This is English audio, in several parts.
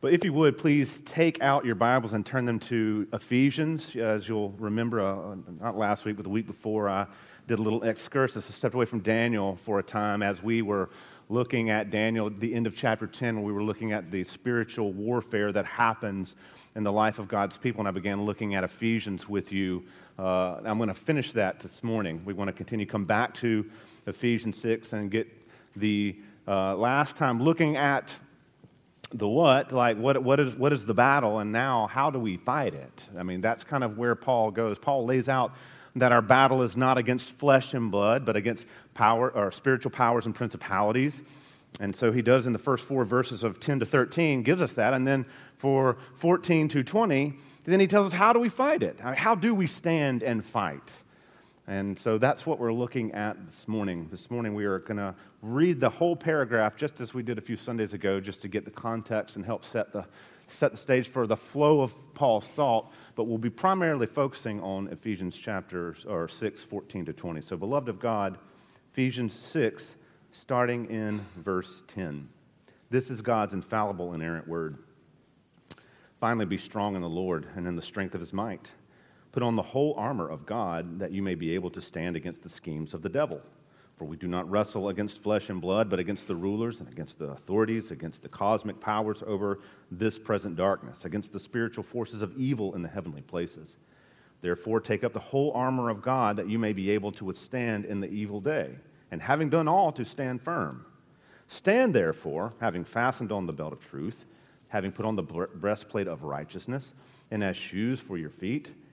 But if you would, please take out your Bibles and turn them to Ephesians. As you'll remember, uh, not last week, but the week before, I did a little excursus. I stepped away from Daniel for a time as we were looking at Daniel, the end of chapter 10, when we were looking at the spiritual warfare that happens in the life of God's people. And I began looking at Ephesians with you. Uh, I'm going to finish that this morning. We want to continue, come back to Ephesians 6 and get the uh, last time looking at the what, like what, what, is, what is the battle, and now how do we fight it? I mean, that's kind of where Paul goes. Paul lays out that our battle is not against flesh and blood, but against power or spiritual powers and principalities. And so he does in the first four verses of 10 to 13, gives us that. And then for 14 to 20, then he tells us how do we fight it? How do we stand and fight? And so that's what we're looking at this morning. This morning we are going to read the whole paragraph just as we did a few Sundays ago, just to get the context and help set the, set the stage for the flow of Paul's thought. But we'll be primarily focusing on Ephesians chapters or 6, 14 to 20. So, beloved of God, Ephesians 6, starting in verse 10. This is God's infallible, inerrant word. Finally, be strong in the Lord and in the strength of his might. Put on the whole armor of God that you may be able to stand against the schemes of the devil. For we do not wrestle against flesh and blood, but against the rulers and against the authorities, against the cosmic powers over this present darkness, against the spiritual forces of evil in the heavenly places. Therefore, take up the whole armor of God that you may be able to withstand in the evil day, and having done all, to stand firm. Stand therefore, having fastened on the belt of truth, having put on the breastplate of righteousness, and as shoes for your feet,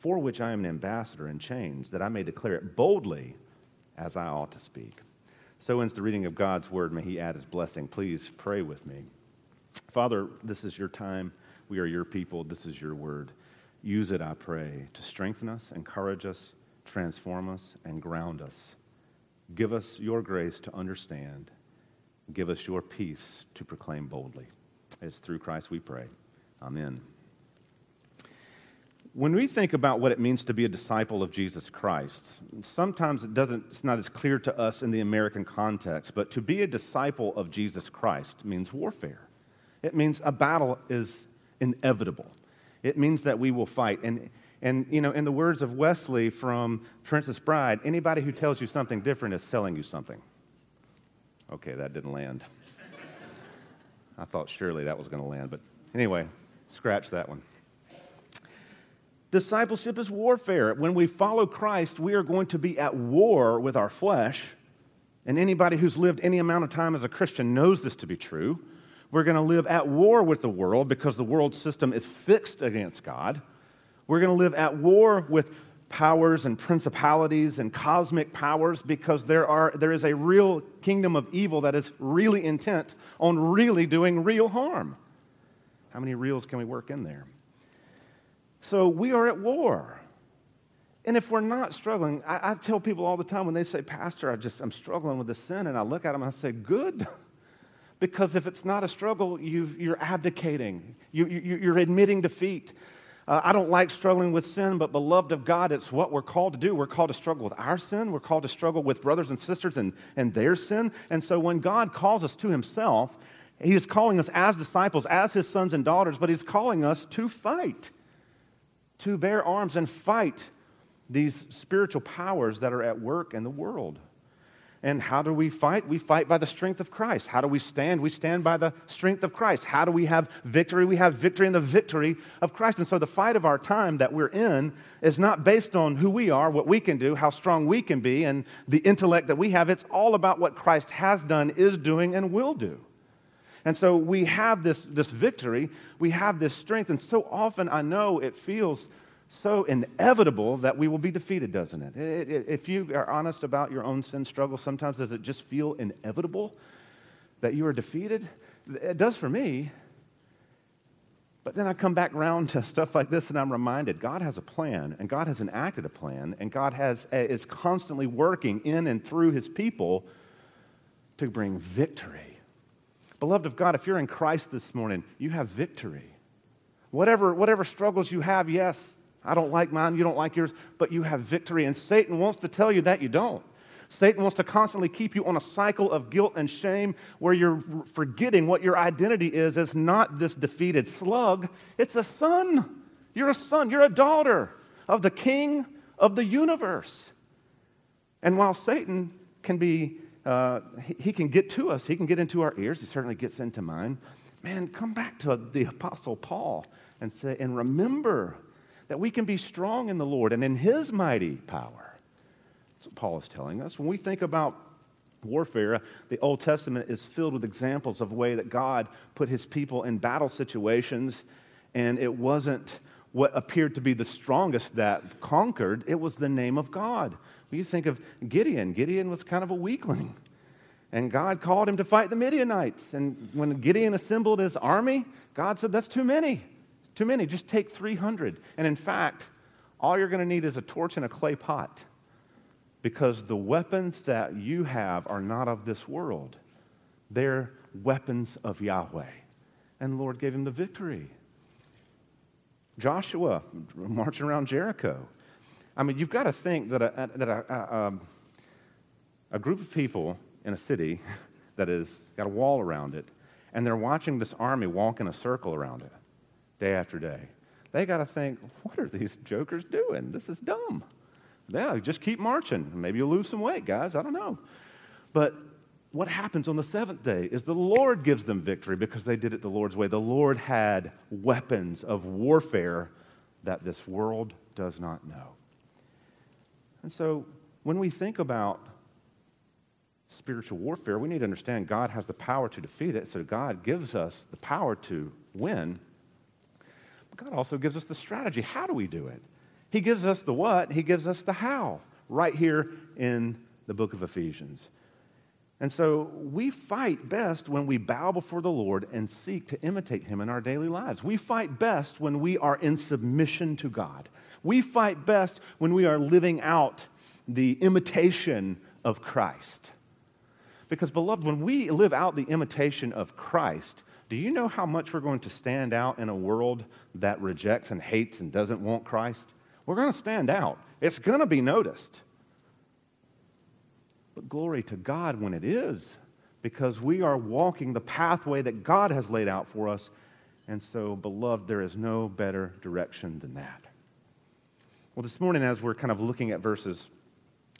for which I am an ambassador in chains, that I may declare it boldly as I ought to speak. So ends the reading of God's word. May He add His blessing. Please pray with me. Father, this is your time. We are your people. This is your word. Use it, I pray, to strengthen us, encourage us, transform us, and ground us. Give us your grace to understand. Give us your peace to proclaim boldly. It's through Christ we pray. Amen when we think about what it means to be a disciple of Jesus Christ, sometimes it doesn't, it's not as clear to us in the American context, but to be a disciple of Jesus Christ means warfare. It means a battle is inevitable. It means that we will fight. And, and you know, in the words of Westley from Princess Bride, anybody who tells you something different is selling you something. Okay, that didn't land. I thought surely that was going to land, but anyway, scratch that one. Discipleship is warfare. When we follow Christ, we are going to be at war with our flesh. And anybody who's lived any amount of time as a Christian knows this to be true. We're going to live at war with the world because the world system is fixed against God. We're going to live at war with powers and principalities and cosmic powers because there, are, there is a real kingdom of evil that is really intent on really doing real harm. How many reels can we work in there? So we are at war. And if we're not struggling, I, I, tell people all the time when they say, Pastor, I just, I'm struggling with this sin, and I look at them and I say, Good. because if it's not a struggle, you are abdicating, you, you, you're admitting defeat. Uh, I don't like struggling with sin, but beloved of God, it's what we're called to do. We're called to struggle with our sin. We're called to struggle with brothers and sisters and, and their sin. And so when God calls us to Himself, He is calling us as disciples, as His sons and daughters, but He's calling us to fight to bear arms and fight these spiritual powers that are at work in the world. And how do we fight? We fight by the strength of Christ. How do we stand? We stand by the strength of Christ. How do we have victory? We have victory in the victory of Christ. And so the fight of our time that we're in is not based on who we are, what we can do, how strong we can be, and the intellect that we have. It's all about what Christ has done, is doing, and will do. And so we have this, this victory, we have this strength, and so often I know it feels so inevitable that we will be defeated, doesn't it? it, it if you are honest about your own sin struggle, sometimes does it just feel inevitable that you are defeated? It does for me. But then I come back around to stuff like this and I'm reminded God has a plan and God has enacted a plan and God has, is constantly working in and through his people to bring victory. Beloved of God, if you're in Christ this morning, you have victory. Whatever, whatever struggles you have, yes, I don't like mine, you don't like yours, but you have victory. And Satan wants to tell you that you don't. Satan wants to constantly keep you on a cycle of guilt and shame where you're forgetting what your identity is as not this defeated slug, it's a son. You're a son, you're a daughter of the king of the universe. And while Satan can be, uh, he, he can get to us, he can get into our ears, he certainly gets into mine. Man, come back to the Apostle Paul and say, and remember that we can be strong in the Lord and in his mighty power. That's what Paul is telling us. When we think about warfare, the Old Testament is filled with examples of the way that God put his people in battle situations, and it wasn't what appeared to be the strongest that conquered, it was the name of God. You think of Gideon, Gideon was kind of a weakling. And God called him to fight the Midianites. And when Gideon assembled his army, God said, That's too many. Too many. Just take 300. And in fact, all you're going to need is a torch and a clay pot because the weapons that you have are not of this world. They're weapons of Yahweh. And the Lord gave him the victory. Joshua marching around Jericho. I mean, you've got to think that a, that a, a, um, a group of people in a city that has got a wall around it, and they're watching this army walk in a circle around it day after day. They got to think, what are these jokers doing? This is dumb. Yeah, just keep marching. Maybe you'll lose some weight, guys. I don't know. But what happens on the seventh day is the Lord gives them victory because they did it the Lord's way. The Lord had weapons of warfare that this world does not know. And so when we think about spiritual warfare, we need to understand God has the power to defeat it. So God gives us the power to win. But God also gives us the strategy. How do we do it? He gives us the what, He gives us the how, right here in the book of Ephesians. And so we fight best when we bow before the Lord and seek to imitate Him in our daily lives. We fight best when we are in submission to God. We fight best when we are living out the imitation of Christ. Because, beloved, when we live out the imitation of Christ, do you know how much we're going to stand out in a world that rejects and hates and doesn't want Christ? We're going to stand out. It's going to be noticed. But glory to God when it is, because we are walking the pathway that God has laid out for us. And so, beloved, there is no better direction than that. Well, this morning, as we're kind of looking at verses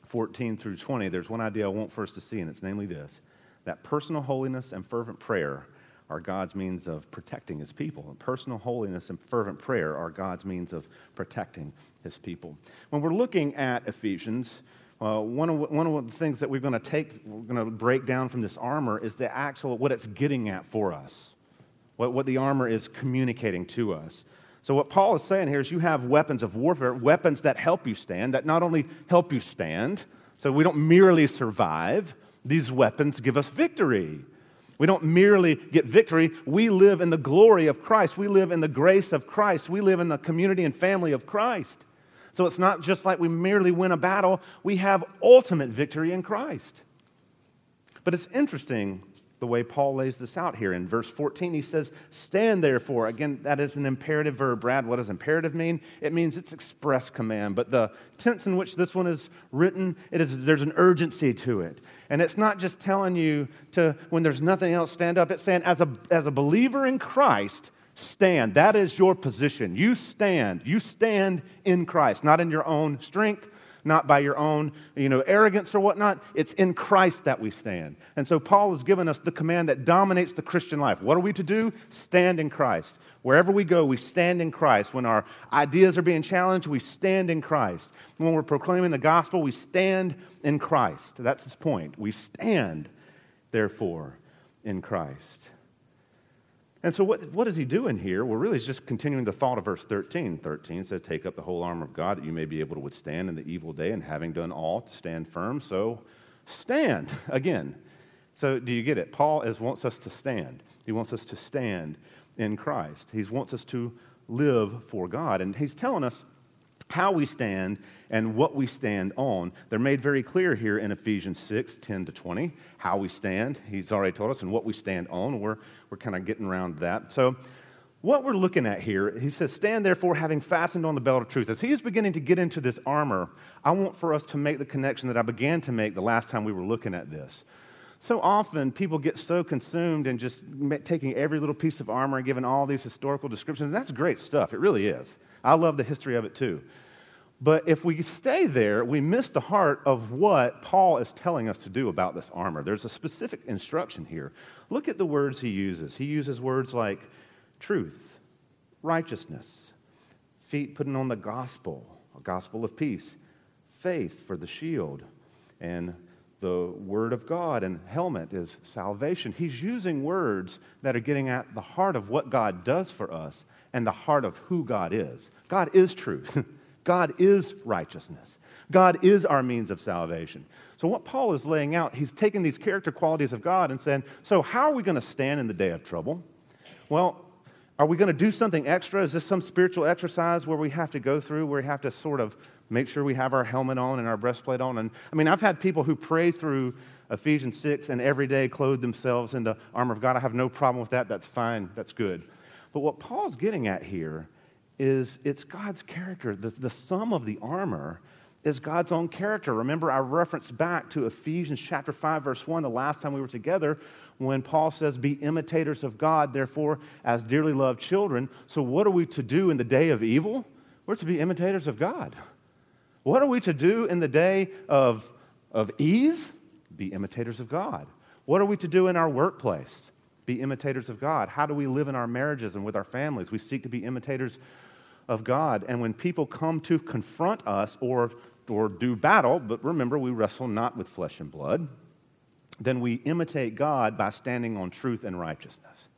14 through 20, there's one idea I want first to see, and it's namely this that personal holiness and fervent prayer are God's means of protecting his people. And personal holiness and fervent prayer are God's means of protecting his people. When we're looking at Ephesians, uh, one, of, one of the things that we're going to take, we're going to break down from this armor is the actual, what it's getting at for us, what, what the armor is communicating to us. So, what Paul is saying here is you have weapons of warfare, weapons that help you stand, that not only help you stand, so we don't merely survive, these weapons give us victory. We don't merely get victory, we live in the glory of Christ. We live in the grace of Christ. We live in the community and family of Christ. So it's not just like we merely win a battle, we have ultimate victory in Christ. But it's interesting the way Paul lays this out here. In verse 14, he says, Stand therefore. Again, that is an imperative verb. Brad, what does imperative mean? It means it's express command. But the tense in which this one is written, it is, there's an urgency to it. And it's not just telling you to, when there's nothing else, stand up. It's saying, as a, as a believer in Christ, stand. That is your position. You stand. You stand in Christ, not in your own strength, not by your own you know, arrogance or whatnot. It's in Christ that we stand. And so Paul has given us the command that dominates the Christian life. What are we to do? Stand in Christ. Wherever we go, we stand in Christ. When our ideas are being challenged, we stand in Christ. When we're proclaiming the gospel, we stand in Christ. That's his point. We stand, therefore, in Christ. And so, what, what is he doing here? Well, really, he's just continuing the thought of verse 13. 13 says, Take up the whole armor of God that you may be able to withstand in the evil day, and having done all, to stand firm. So, stand again. So, do you get it? Paul is, wants us to stand. He wants us to stand. in Christ. He wants us to live for God. And he's telling us how we stand and what we stand on. They're made very clear here in Ephesians 6 10 to 20. How we stand, he's already told us, and what we stand on. We're, we're kind of getting around that. So, what we're looking at here, he says, Stand therefore, having fastened on the belt of truth. As he is beginning to get into this armor, I want for us to make the connection that I began to make the last time we were looking at this. So often, people get so consumed in just taking every little piece of armor and giving all these historical descriptions. And that's great stuff. It really is. I love the history of it too. But if we stay there, we miss the heart of what Paul is telling us to do about this armor. There's a specific instruction here. Look at the words he uses. He uses words like truth, righteousness, feet putting on the gospel, a gospel of peace, faith for the shield, and the word of God, and helmet is salvation. He's using words that are getting at the heart of what God does for us and the heart of who God is. God is truth. God is righteousness. God is our means of salvation. So, what Paul is laying out, he's taking these character qualities of God and saying, So, how are we going to stand in the day of trouble? Well, are we going to do something extra? Is this some spiritual exercise where we have to go through, where we have to sort of make sure we have our helmet on and our breastplate on? And I mean, I've had people who pray through Ephesians 6 and every day clothe themselves in the armor of God. I have no problem with that. That's fine. That's good. But what Paul's getting at here is it's God's character. The, the sum of the armor is God's own character. Remember, I referenced back to Ephesians chapter 5, verse 1, the last time we were together, when Paul says, Be imitators of God, therefore, as dearly loved children. So, what are we to do in the day of evil? We're to be imitators of God. What are we to do in the day of, of ease? Be imitators of God. What are we to do in our workplace? Be imitators of God. How do we live in our marriages and with our families? We seek to be imitators of God. And when people come to confront us or, or do battle, but remember, we wrestle not with flesh and blood, then we imitate God by standing on truth and righteousness.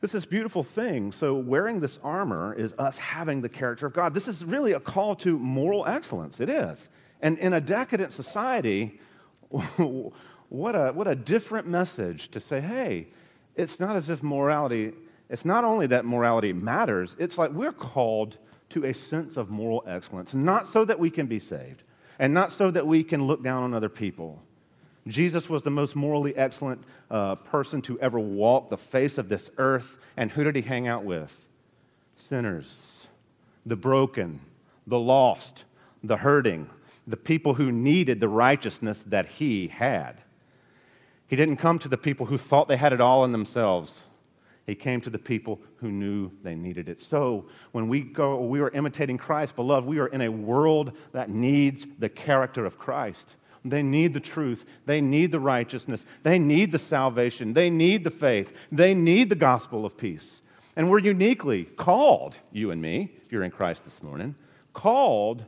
This is a beautiful thing. So, wearing this armor is us having the character of God. This is really a call to moral excellence. It is. And in a decadent society, what a, what a different message to say, hey, it's not as if morality, it's not only that morality matters, it's like we're called to a sense of moral excellence, not so that we can be saved, and not so that we can look down on other people, Jesus was the most morally excellent uh, person to ever walk the face of this earth. And who did he hang out with? Sinners, the broken, the lost, the hurting, the people who needed the righteousness that he had. He didn't come to the people who thought they had it all in themselves. He came to the people who knew they needed it. So, when we go, we are imitating Christ, beloved, we are in a world that needs the character of Christ. They need the truth. They need the righteousness. They need the salvation. They need the faith. They need the gospel of peace. And we're uniquely called, you and me, if you're in Christ this morning, called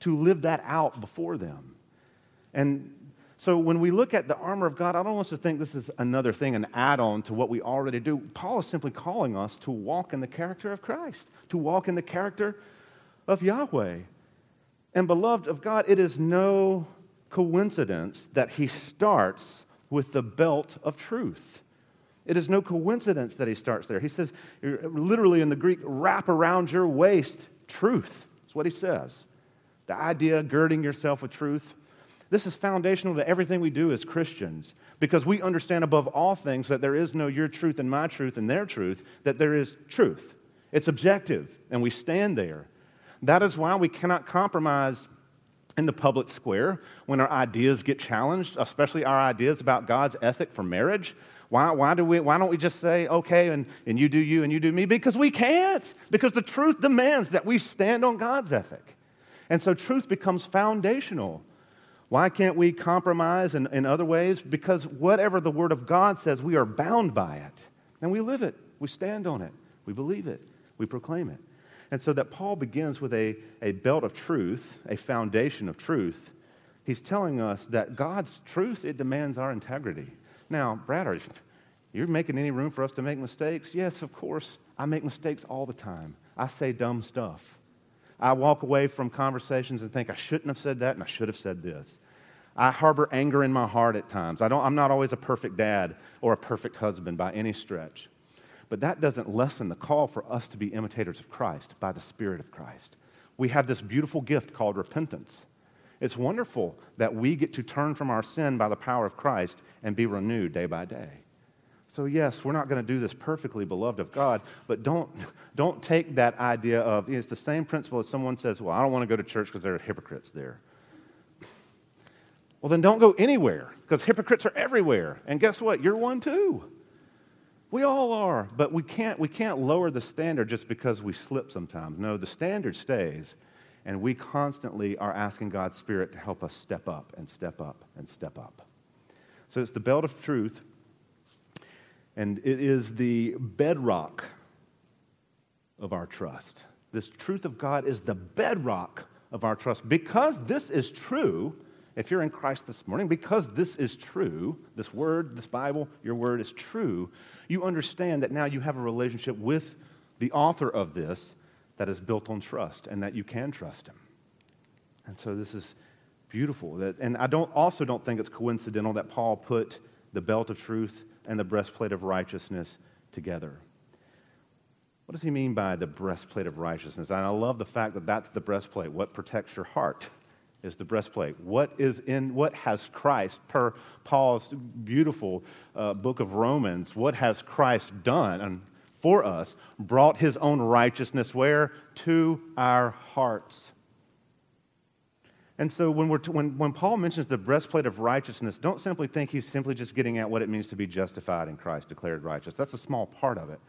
to live that out before them. And so when we look at the armor of God, I don't want us to think this is another thing, an add on to what we already do. Paul is simply calling us to walk in the character of Christ, to walk in the character of Yahweh. And beloved of God, it is no coincidence that he starts with the belt of truth. It is no coincidence that he starts there. He says, literally in the Greek, wrap around your waist truth. That's what he says. The idea girding yourself with truth. This is foundational to everything we do as Christians because we understand above all things that there is no your truth and my truth and their truth, that there is truth. It's objective, and we stand there. That is why we cannot compromise in the public square when our ideas get challenged, especially our ideas about God's ethic for marriage. Why, why, do we, why don't we just say, okay, and, and you do you and you do me? Because we can't. Because the truth demands that we stand on God's ethic. And so truth becomes foundational. Why can't we compromise in, in other ways? Because whatever the Word of God says, we are bound by it. And we live it, we stand on it, we believe it, we proclaim it. And so that Paul begins with a, a belt of truth, a foundation of truth. He's telling us that God's truth, it demands our integrity. Now, Brad, are you making any room for us to make mistakes? Yes, of course. I make mistakes all the time. I say dumb stuff. I walk away from conversations and think I shouldn't have said that and I should have said this. I harbor anger in my heart at times. I don't, I'm not always a perfect dad or a perfect husband by any stretch. But that doesn't lessen the call for us to be imitators of Christ by the Spirit of Christ. We have this beautiful gift called repentance. It's wonderful that we get to turn from our sin by the power of Christ and be renewed day by day. So, yes, we're not going to do this perfectly, beloved of God, but don't, don't take that idea of, you know, it's the same principle as someone says, well, I don't want to go to church because there are hypocrites there. Well, then don't go anywhere because hypocrites are everywhere. And guess what? You're one too. We all are, but we can't, we can't lower the standard just because we slip sometimes. No, the standard stays, and we constantly are asking God's Spirit to help us step up and step up and step up. So it's the belt of truth, and it is the bedrock of our trust. This truth of God is the bedrock of our trust. Because this is true, if you're in Christ this morning, because this is true, this word, this Bible, your word is true, you understand that now you have a relationship with the author of this that is built on trust and that you can trust him. And so this is beautiful. That, and I don't, also don't think it's coincidental that Paul put the belt of truth and the breastplate of righteousness together. What does he mean by the breastplate of righteousness? And I love the fact that that's the breastplate. What protects your heart is the breastplate. What is in what has Christ per Paul's beautiful uh, book of Romans? What has Christ done for us? Brought his own righteousness where to our hearts. And so when, we're t- when, when Paul mentions the breastplate of righteousness, don't simply think he's simply just getting at what it means to be justified in Christ, declared righteous. That's a small part of it.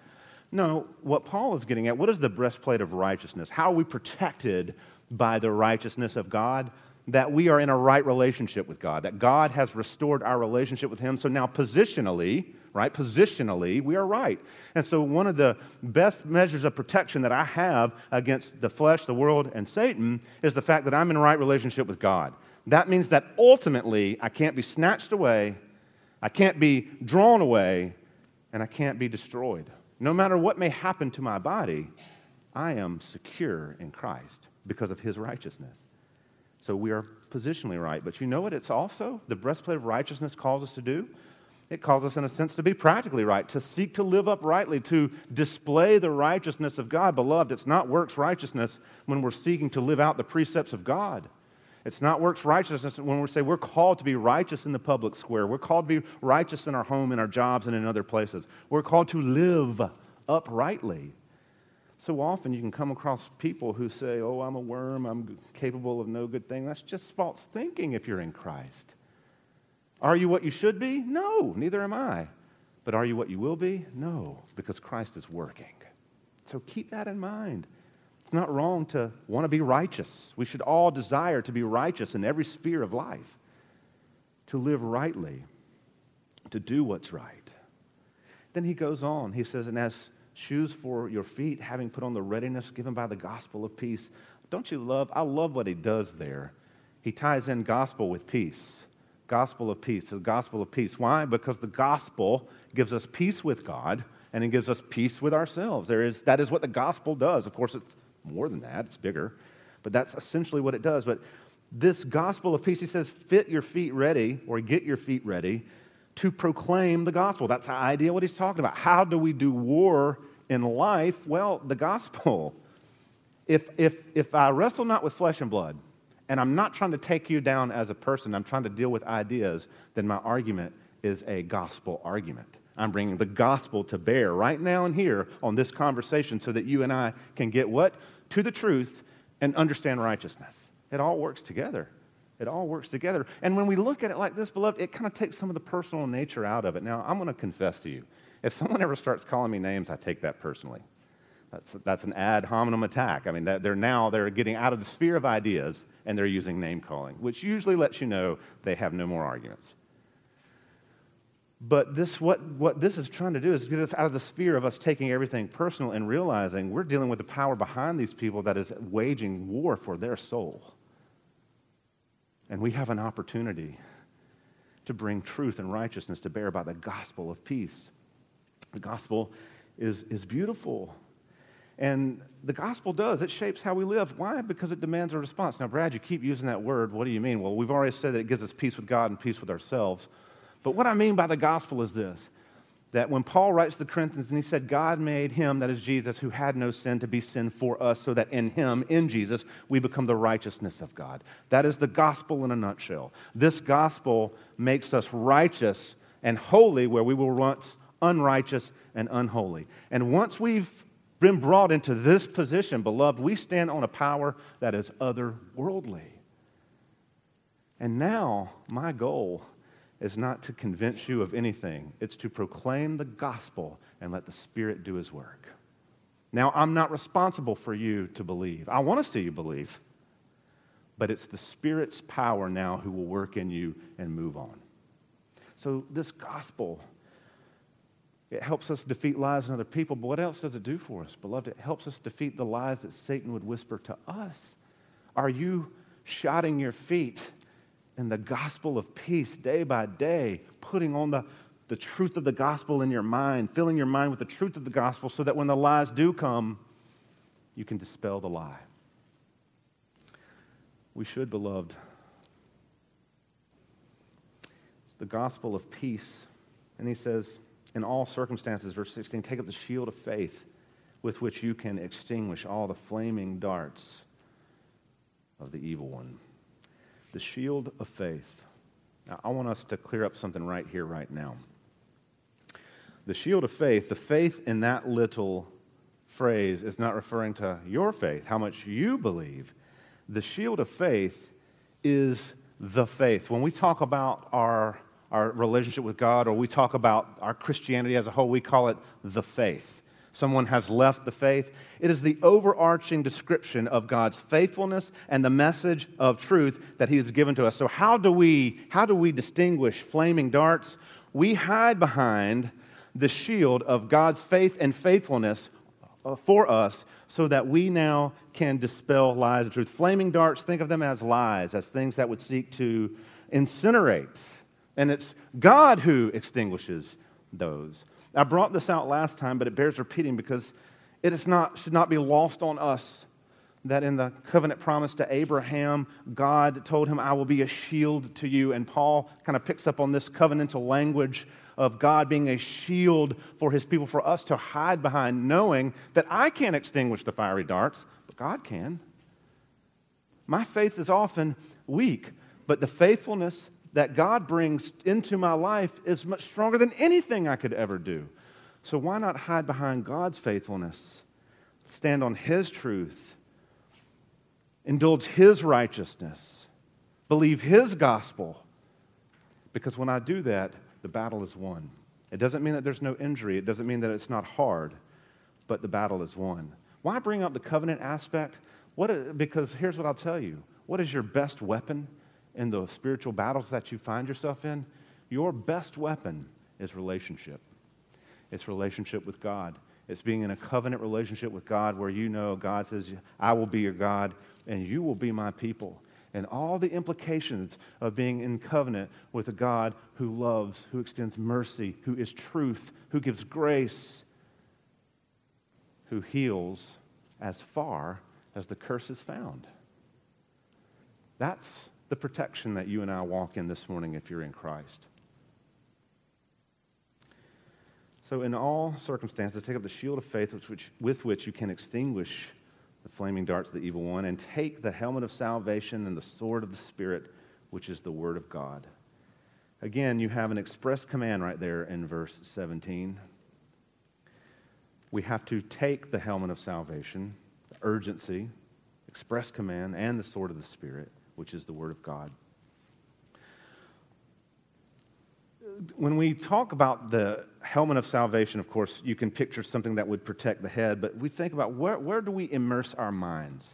No, what Paul is getting at, what is the breastplate of righteousness? How are we protected by the righteousness of God? That we are in a right relationship with God, that God has restored our relationship with Him. So now, positionally, right, positionally, we are right. And so, one of the best measures of protection that I have against the flesh, the world, and Satan is the fact that I'm in right relationship with God. That means that ultimately, I can't be snatched away, I can't be drawn away, and I can't be destroyed. No matter what may happen to my body, I am secure in Christ because of his righteousness. So we are positionally right. But you know what it's also the breastplate of righteousness calls us to do? It calls us, in a sense, to be practically right, to seek to live uprightly, to display the righteousness of God. Beloved, it's not works righteousness when we're seeking to live out the precepts of God. It's not works righteousness when we say we're called to be righteous in the public square. We're called to be righteous in our home, in our jobs, and in other places. We're called to live uprightly. So often you can come across people who say, Oh, I'm a worm, I'm capable of no good thing. That's just false thinking if you're in Christ. Are you what you should be? No, neither am I. But are you what you will be? No, because Christ is working. So keep that in mind. It's not wrong to want to be righteous. We should all desire to be righteous in every sphere of life, to live rightly, to do what's right. Then he goes on. He says, And as shoes for your feet, having put on the readiness given by the gospel of peace. Don't you love? I love what he does there. He ties in gospel with peace. Gospel of peace, the gospel of peace. Why? Because the gospel gives us peace with God and it gives us peace with ourselves. There is, that is what the gospel does. Of course, it's more than that, it's bigger, but that's essentially what it does. But this gospel of peace, he says, fit your feet ready or get your feet ready to proclaim the gospel. That's the idea what he's talking about. How do we do war in life? Well, the gospel. If, if, if I wrestle not with flesh and blood, and I'm not trying to take you down as a person, I'm trying to deal with ideas, then my argument is a gospel argument. I'm bringing the gospel to bear right now and here on this conversation so that you and I can get what? To the truth and understand righteousness. It all works together. It all works together. And when we look at it like this, beloved, it kind of takes some of the personal nature out of it. Now, I'm going to confess to you if someone ever starts calling me names, I take that personally. That's, that's an ad hominem attack. I mean, they're now they're getting out of the sphere of ideas and they're using name calling, which usually lets you know they have no more arguments. But this, what, what this is trying to do is get us out of the sphere of us taking everything personal and realizing we're dealing with the power behind these people that is waging war for their soul. And we have an opportunity to bring truth and righteousness to bear by the gospel of peace. The gospel is, is beautiful. And the gospel does, it shapes how we live. Why? Because it demands a response. Now, Brad, you keep using that word. What do you mean? Well, we've already said that it gives us peace with God and peace with ourselves. But what I mean by the gospel is this that when Paul writes to the Corinthians and he said, God made him, that is Jesus, who had no sin, to be sin for us, so that in him, in Jesus, we become the righteousness of God. That is the gospel in a nutshell. This gospel makes us righteous and holy where we were once unrighteous and unholy. And once we've been brought into this position, beloved, we stand on a power that is otherworldly. And now, my goal is not to convince you of anything, it's to proclaim the gospel and let the Spirit do his work. Now, I'm not responsible for you to believe. I want to see you believe. But it's the Spirit's power now who will work in you and move on. So, this gospel, it helps us defeat lies in other people. But what else does it do for us, beloved? It helps us defeat the lies that Satan would whisper to us. Are you shodding your feet in the gospel of peace day by day, putting on the, the truth of the gospel in your mind, filling your mind with the truth of the gospel so that when the lies do come, you can dispel the lie. We should, beloved. It's the gospel of peace. And he says, in all circumstances, verse 16, take up the shield of faith with which you can extinguish all the flaming darts of the evil one the shield of faith. Now, I want us to clear up something right here, right now. The shield of faith, the faith in that little phrase is not referring to your faith, how much you believe. The shield of faith is the faith. When we talk about our, our relationship with God or we talk about our Christianity as a whole, we call it the faith someone has left the faith. It is the overarching description of God's faithfulness and the message of truth that He has given to us. So, how do we, how do we distinguish flaming darts? We hide behind the shield of God's faith and faithfulness uh, for us so that we now can dispel lies of truth. Flaming darts, think of them as lies, as things that would seek to incinerate. And it's God who extinguishes those. I brought this out last time, but it bears repeating because it is not, should not be lost on us that in the covenant promise to Abraham, God told him, I will be a shield to you. And Paul kind of picks up on this covenantal language of God being a shield for his people, for us to hide behind, knowing that I can't extinguish the fiery darts, but God can. My faith is often weak, but the faithfulness that God brings into my life is much stronger than anything I could ever do. So why not hide behind God's faithfulness? Stand on His truth, indulge His righteousness, believe His gospel. Because when I do that, the battle is won. It doesn't mean that there's no injury, it doesn't mean that it's not hard, but the battle is won. Why bring up the covenant aspect? What, because here's what I'll tell you what is your best weapon? In the spiritual battles that you find yourself in, your best weapon is relationship. It's relationship with God. It's being in a covenant relationship with God where you know God says, I will be your God and you will be my people. And all the implications of being in covenant with a God who loves, who extends mercy, who is truth, who gives grace, who heals as far as the curse is found. That's the protection that you and I walk in this morning if you're in Christ. So, in all circumstances, take up the shield of faith with which, with which you can extinguish the flaming darts of the evil one, and take the helmet of salvation and the sword of the Spirit, which is the Word of God. Again, you have an express command right there in verse 17. We have to take the helmet of salvation, the urgency, express command, and the sword of the Spirit which is the Word of God. When we talk about the helmet of salvation, of course, you can picture something that would protect the head, but we think about where, where do we immerse our minds?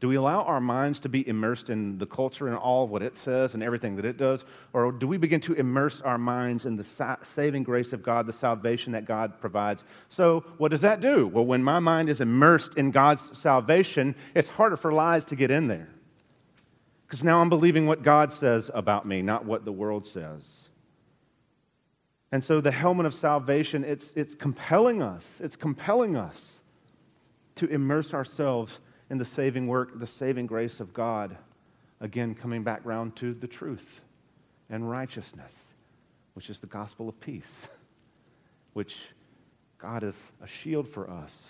Do we allow our minds to be immersed in the culture and all of what it says and everything that it does? Or do we begin to immerse our minds in the sa- saving grace of God, the salvation that God provides? So, what does that do? Well, when my mind is immersed in God's salvation, it's harder for lies to get in there. Because now I'm believing what God says about me, not what the world says. And so the helmet of salvation, it's, it's compelling us, it's compelling us to immerse ourselves in the saving work, the saving grace of God. Again, coming back round to the truth and righteousness, which is the gospel of peace. which God is a shield for us.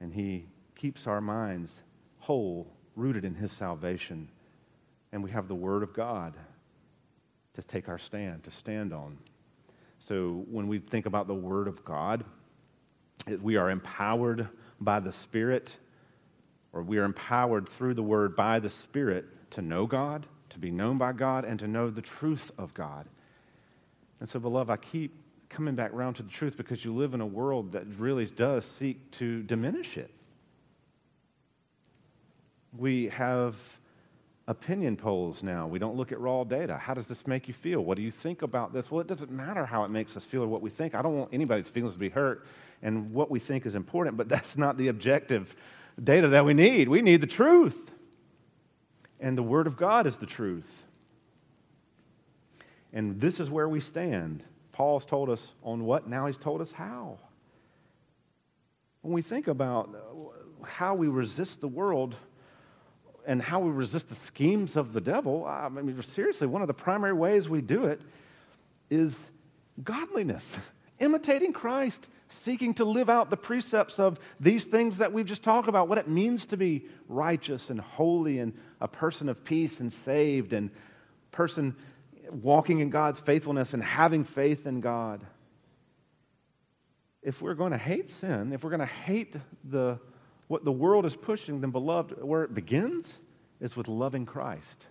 And He keeps our minds whole, rooted in His salvation. And we have the Word of God to take our stand, to stand on. So when we think about the Word of God, we are empowered by the Spirit, or we are empowered through the Word by the Spirit to know God, to be known by God, and to know the truth of God. And so, beloved, I keep coming back around to the truth because you live in a world that really does seek to diminish it. We have opinion polls now. We don't look at raw data. How does this make you feel? What do you think about this? Well, it doesn't matter how it makes us feel or what we think. I don't want anybody's feelings to be hurt, and what we think is important, but that's not the objective data that we need. We need the truth. And the Word of God is the truth. And this is where we stand. Paul's told us on what, now he's told us how. When we think about how we resist the world and how we resist the schemes of the devil, I mean, seriously, one of the primary ways we do it is godliness, imitating Christ, seeking to live out the precepts of these things that we've just talked about, what it means to be righteous and holy and a person of peace and saved and person walking in God's faithfulness and having faith in God. If we're going to hate sin, if we're going to hate the, what the world is pushing, then, beloved, where it begins is with loving Christ.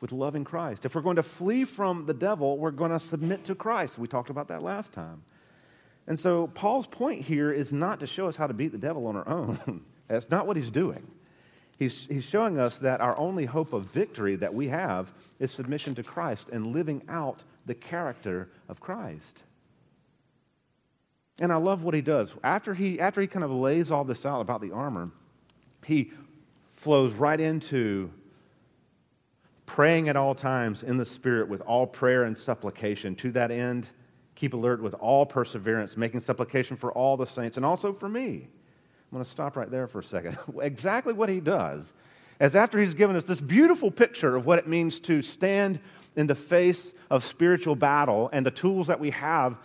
With loving Christ. If we're going to flee from the devil, we're going to submit to Christ. We talked about that last time. And so, Paul's point here is not to show us how to beat the devil on our own. That's not what he's doing. He's, he's showing us that our only hope of victory that we have is submission to Christ and living out the character of Christ. And I love what he does. After he, after he kind of lays all this out about the armor, he flows right into praying at all times in the Spirit with all prayer and supplication. To that end, keep alert with all perseverance, making supplication for all the saints and also for me I'm going to stop right there for a second. exactly what he does is after he's given us this beautiful picture of what it means to stand in the face of spiritual battle and the tools that we have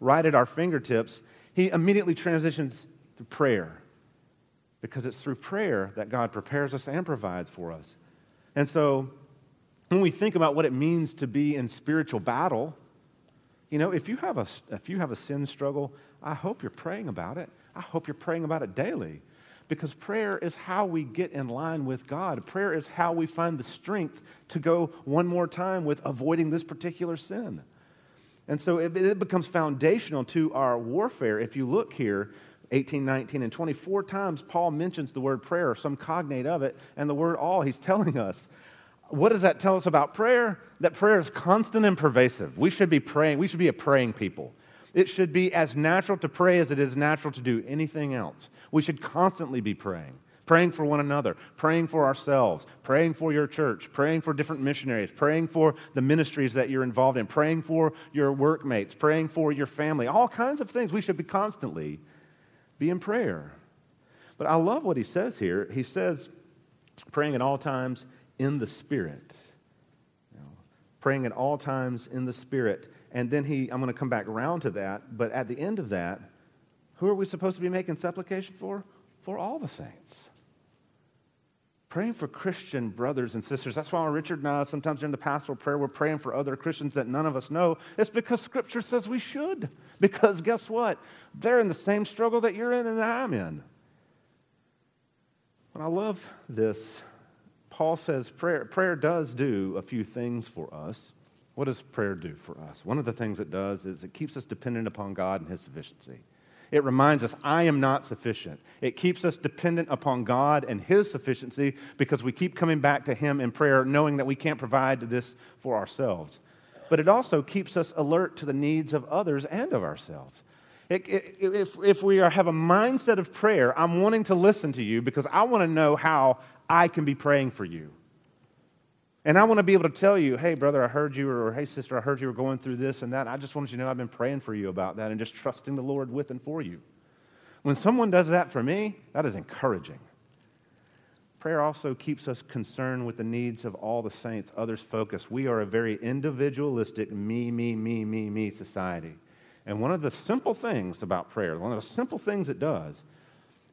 right at our fingertips, he immediately transitions to prayer because it's through prayer that God prepares us and provides for us. And so when we think about what it means to be in spiritual battle, you know, if you have a, if you have a sin struggle, I hope you're praying about it. I hope you're praying about it daily because prayer is how we get in line with God. Prayer is how we find the strength to go one more time with avoiding this particular sin. And so it, it, becomes foundational to our warfare. If you look here, 18, 19, and 24 times, Paul mentions the word prayer, some cognate of it, and the word all. He's telling us. What does that tell us about prayer? That prayer is constant and pervasive. We should be praying. We should be a praying people. It should be as natural to pray as it is natural to do anything else. We should constantly be praying. Praying for one another, praying for ourselves, praying for your church, praying for different missionaries, praying for the ministries that you're involved in, praying for your workmates, praying for your family, all kinds of things. We should be constantly be in prayer. But I love what he says here. He says, praying at all times in the Spirit. Praying at all times in the Spirit. And then he, I'm going to come back around to that, but at the end of that, who are we supposed to be making supplication for? For all the saints. Praying for Christian brothers and sisters. That's why Richard and I, sometimes during the pastoral prayer, we're praying for other Christians that none of us know. It's because Scripture says we should. Because guess what? They're in the same struggle that you're in and I'm in. And I love this. Paul says prayer, prayer does do a few things for us. What does prayer do for us? One of the things it does is it keeps us dependent upon God and His sufficiency. It reminds us, I am not sufficient. It keeps us dependent upon God and His sufficiency because we keep coming back to Him in prayer, knowing that we can't provide this for ourselves. But it also keeps us alert to the needs of others and of ourselves. It, it, if, if we are, have a mindset of prayer, I'm wanting to listen to you because I want to know how I can be praying for you. And I want to be able to tell you, hey, brother, I heard you, or hey, sister, I heard you were going through this and that. I just wanted you to know I've been praying for you about that and just trusting the Lord with and for you. When someone does that for me, that is encouraging. Prayer also keeps us concerned with the needs of all the saints, others focused. We are a very individualistic, me, me, me, me, me society. And one of the simple things about prayer, one of the simple things it does,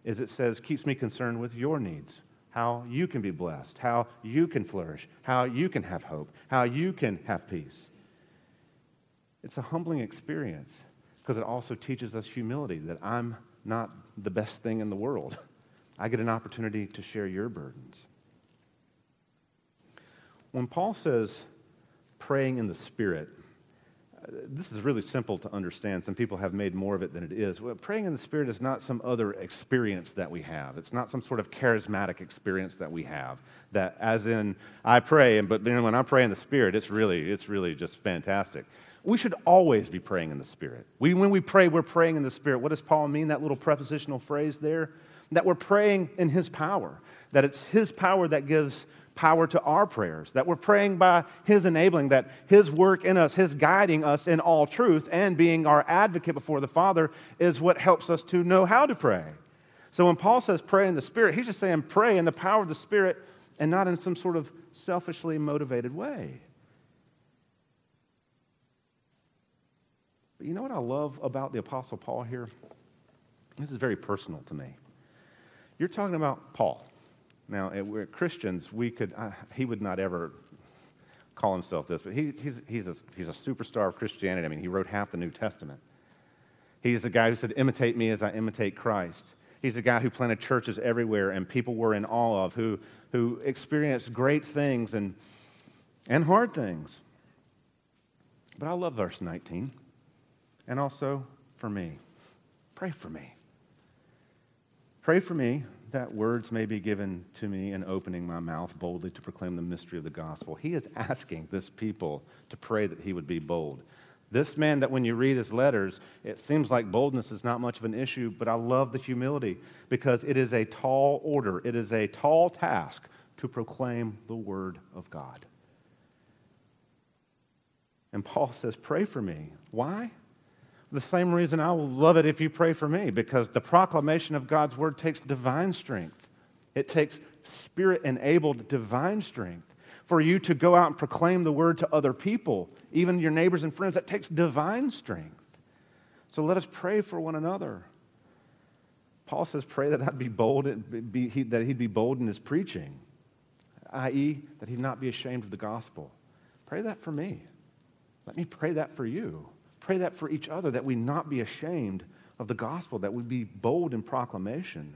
is it says, keeps me concerned with your needs, how you can be blessed, how you can flourish, how you can have hope, how you can have peace. It's a humbling experience because it also teaches us humility that I'm not the best thing in the world. I get an opportunity to share your burdens. When Paul says praying in the Spirit, this is really simple to understand. Some people have made more of it than it is. Well, praying in the Spirit is not some other experience that we have. It's not some sort of charismatic experience that we have. That, as in, I pray, but then when I pray in the Spirit, it's really, it's really just fantastic. We should always be praying in the Spirit. We, when we pray, we're praying in the Spirit. What does Paul mean? That little prepositional phrase there? that we're praying in His power, that it's His power that gives power to our prayers, that we're praying by His enabling, that His work in us, His guiding us in all truth, and being our advocate before the Father is what helps us to know how to pray. So when Paul says pray in the Spirit, he's just saying pray in the power of the Spirit and not in some sort of selfishly motivated way. But you know what I love about the Apostle Paul here? This is very personal to me. You're talking about Paul. Now, we're Christians, we could, uh, he would not ever call himself this, but he, he's, he's, a, he's a superstar of Christianity. I mean, he wrote half the New Testament. He's the guy who said, Imitate me as I imitate Christ. He's the guy who planted churches everywhere and people were in awe of, who, who experienced great things and, and hard things. But I love verse 19. And also for me. Pray for me. Pray for me that words may be given to me in opening my mouth boldly to proclaim the mystery of the gospel. He is asking this people to pray that he would be bold. This man, that when you read his letters, it seems like boldness is not much of an issue, but I love the humility because it is a tall order, it is a tall task to proclaim the word of God. And Paul says, Pray for me. Why? The same reason I will love it if you pray for me, because the proclamation of God's word takes divine strength. It takes spirit enabled divine strength. For you to go out and proclaim the word to other people, even your neighbors and friends, that takes divine strength. So let us pray for one another. Paul says, Pray that I'd be bold, be, he, that he'd be bold in his preaching, i.e., that he'd not be ashamed of the gospel. Pray that for me. Let me pray that for you pray that for each other, that we not be ashamed of the gospel, that we be bold in proclamation.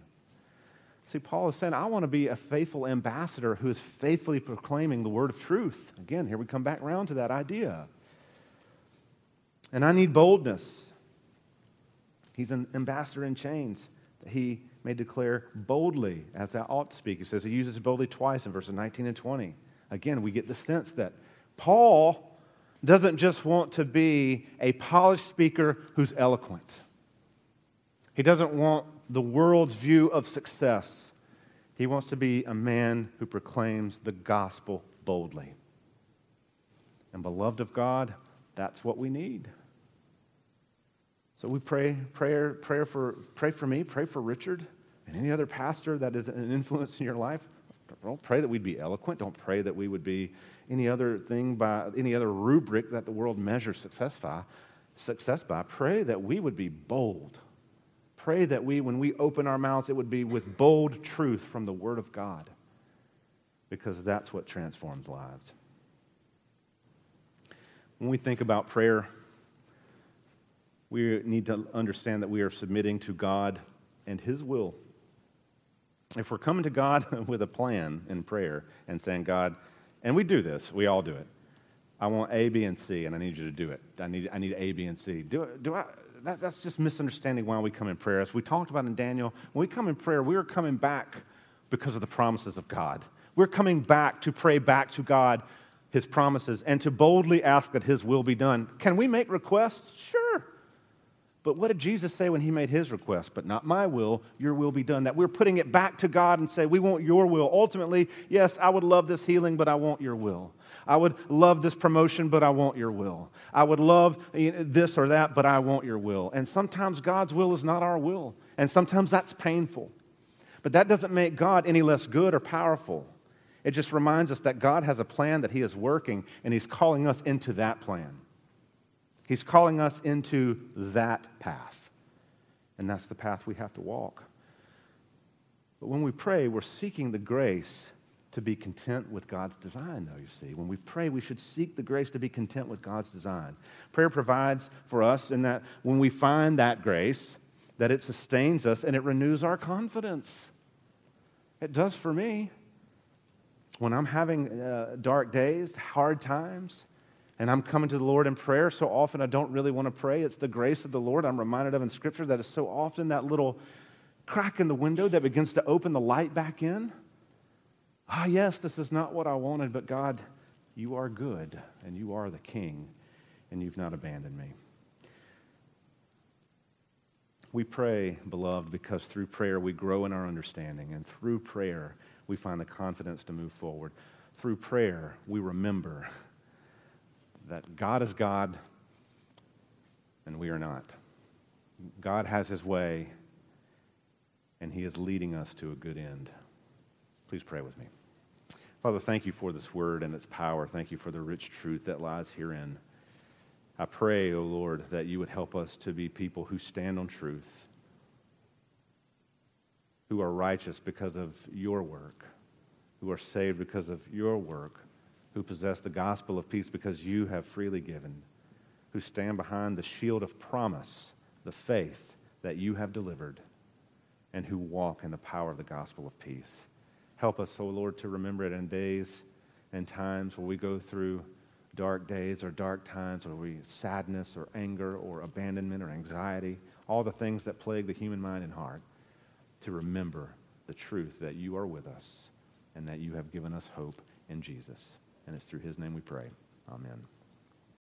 See, Paul is saying, I want to be a faithful ambassador who is faithfully proclaiming the word of truth. Again, here we come back around to that idea. And I need boldness. He's an ambassador in chains that he may declare boldly as I ought to speak. He says he uses boldly twice in verses 19 and 20. Again, we get the sense that Paul doesn't just want to be a polished speaker who's eloquent. He doesn't want the world's view of success. He wants to be a man who proclaims the gospel boldly. And, beloved of God, that's what we need. So we pray, prayer, prayer for, pray for me, pray for Richard and any other pastor that is an influence in your life. Don't pray that we'd be eloquent. Don't pray that we would be any other thing by any other rubric that the world measures success by. Success by. Pray that we would be bold. Pray that we, when we open our mouths, it would be with bold truth from the Word of God, because that's what transforms lives. When we think about prayer, we need to understand that we are submitting to God and His will. If we're coming to God with a plan in prayer and saying, God, and we do this, we all do it. I want A, B, and C, and I need you to do it. I need, I need A, B, and C. Do, do I, that, that's just misunderstanding why we come in prayer. As we talked about in Daniel, when we come in prayer, we are coming back because of the promises of God. We're coming back to pray back to God his promises and to boldly ask that his will be done. Can we make requests? Sure. But what did Jesus say when he made his request? But not my will, your will be done. That we're putting it back to God and say, we want your will. Ultimately, yes, I would love this healing, but I want your will. I would love this promotion, but I want your will. I would love this or that, but I want your will. And sometimes God's will is not our will. And sometimes that's painful. But that doesn't make God any less good or powerful. It just reminds us that God has a plan that He is working, and He's calling us into that plan. He's calling us into that path. And that's the path we have to walk. But when we pray, we're seeking the grace to be content with God's design, though, you see. When we pray, we should seek the grace to be content with God's design. Prayer provides for us in that when we find that grace, that it sustains us and it renews our confidence. It does for me. When I'm having uh, dark days, hard times, and I'm coming to the Lord in prayer, so often I don't really want to pray. It's the grace of the Lord I'm reminded of in Scripture that is so often that little crack in the window that begins to open the light back in. Ah, yes, this is not what I wanted, but God, you are good, and you are the King, and you've not abandoned me. We pray, beloved, because through prayer we grow in our understanding, and through prayer we find the confidence to move forward. Through prayer we remember that God is God and we are not. God has his way, and he is leading us to a good end. Please pray with me. Father, thank you for this word and its power. Thank you for the rich truth that lies herein. I pray, O oh Lord, that you would help us to be people who stand on truth, who are righteous because of your work, who are saved because of your work, who possess the gospel of peace because you have freely given, who stand behind the shield of promise, the faith that you have delivered, and who walk in the power of the gospel of peace. Help us, O oh Lord, to remember it in days and times where we go through dark days or dark times or we sadness or anger or abandonment or anxiety, all the things that plague the human mind and heart, to remember the truth that you are with us and that you have given us hope in Jesus. And it's through his name we pray. Amen.